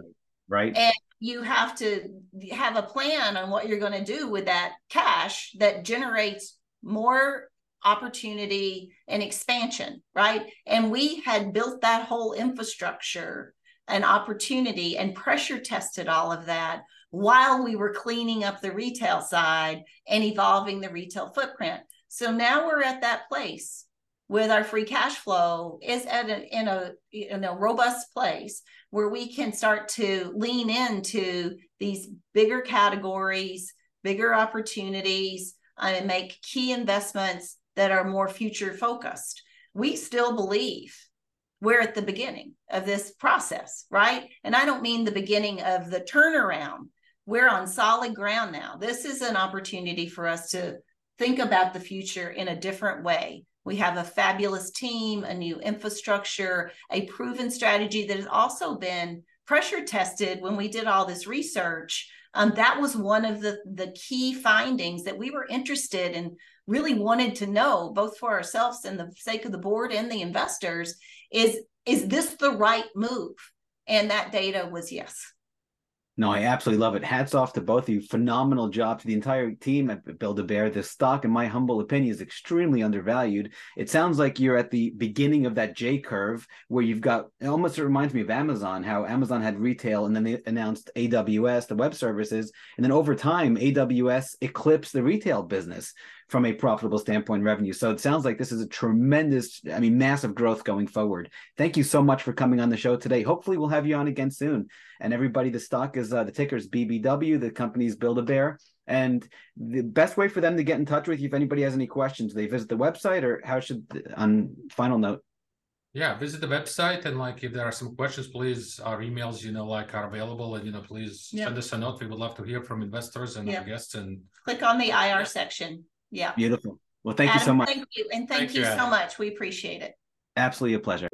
Right. And you have to have a plan on what you're going to do with that cash that generates more opportunity and expansion, right? And we had built that whole infrastructure and opportunity and pressure tested all of that while we were cleaning up the retail side and evolving the retail footprint. So now we're at that place with our free cash flow is at a, in a in a robust place where we can start to lean into these bigger categories, bigger opportunities, uh, and make key investments that are more future focused. We still believe we're at the beginning of this process, right? And I don't mean the beginning of the turnaround we're on solid ground now. This is an opportunity for us to think about the future in a different way. We have a fabulous team, a new infrastructure, a proven strategy that has also been pressure tested when we did all this research. Um, that was one of the, the key findings that we were interested in, really wanted to know, both for ourselves and the sake of the board and the investors, is, is this the right move? And that data was yes. No, I absolutely love it. Hats off to both of you. Phenomenal job to the entire team at Build a Bear. The stock, in my humble opinion, is extremely undervalued. It sounds like you're at the beginning of that J curve where you've got it almost reminds me of Amazon, how Amazon had retail and then they announced AWS, the web services. And then over time, AWS eclipsed the retail business from a profitable standpoint revenue. So it sounds like this is a tremendous, I mean, massive growth going forward. Thank you so much for coming on the show today. Hopefully we'll have you on again soon. And everybody, the stock is uh, the ticker is BBW, the company's Build a Bear. And the best way for them to get in touch with you, if anybody has any questions, they visit the website or how should, on final note? Yeah, visit the website and like if there are some questions, please our emails, you know, like are available and you know, please Yeah. send us a note. We would love to hear from investors and Yeah. our guests and Click on the IR section. Yeah. Beautiful. Well, thank you so much. Thank you. And thank, Thank you you, so much. We appreciate it. Absolutely a pleasure.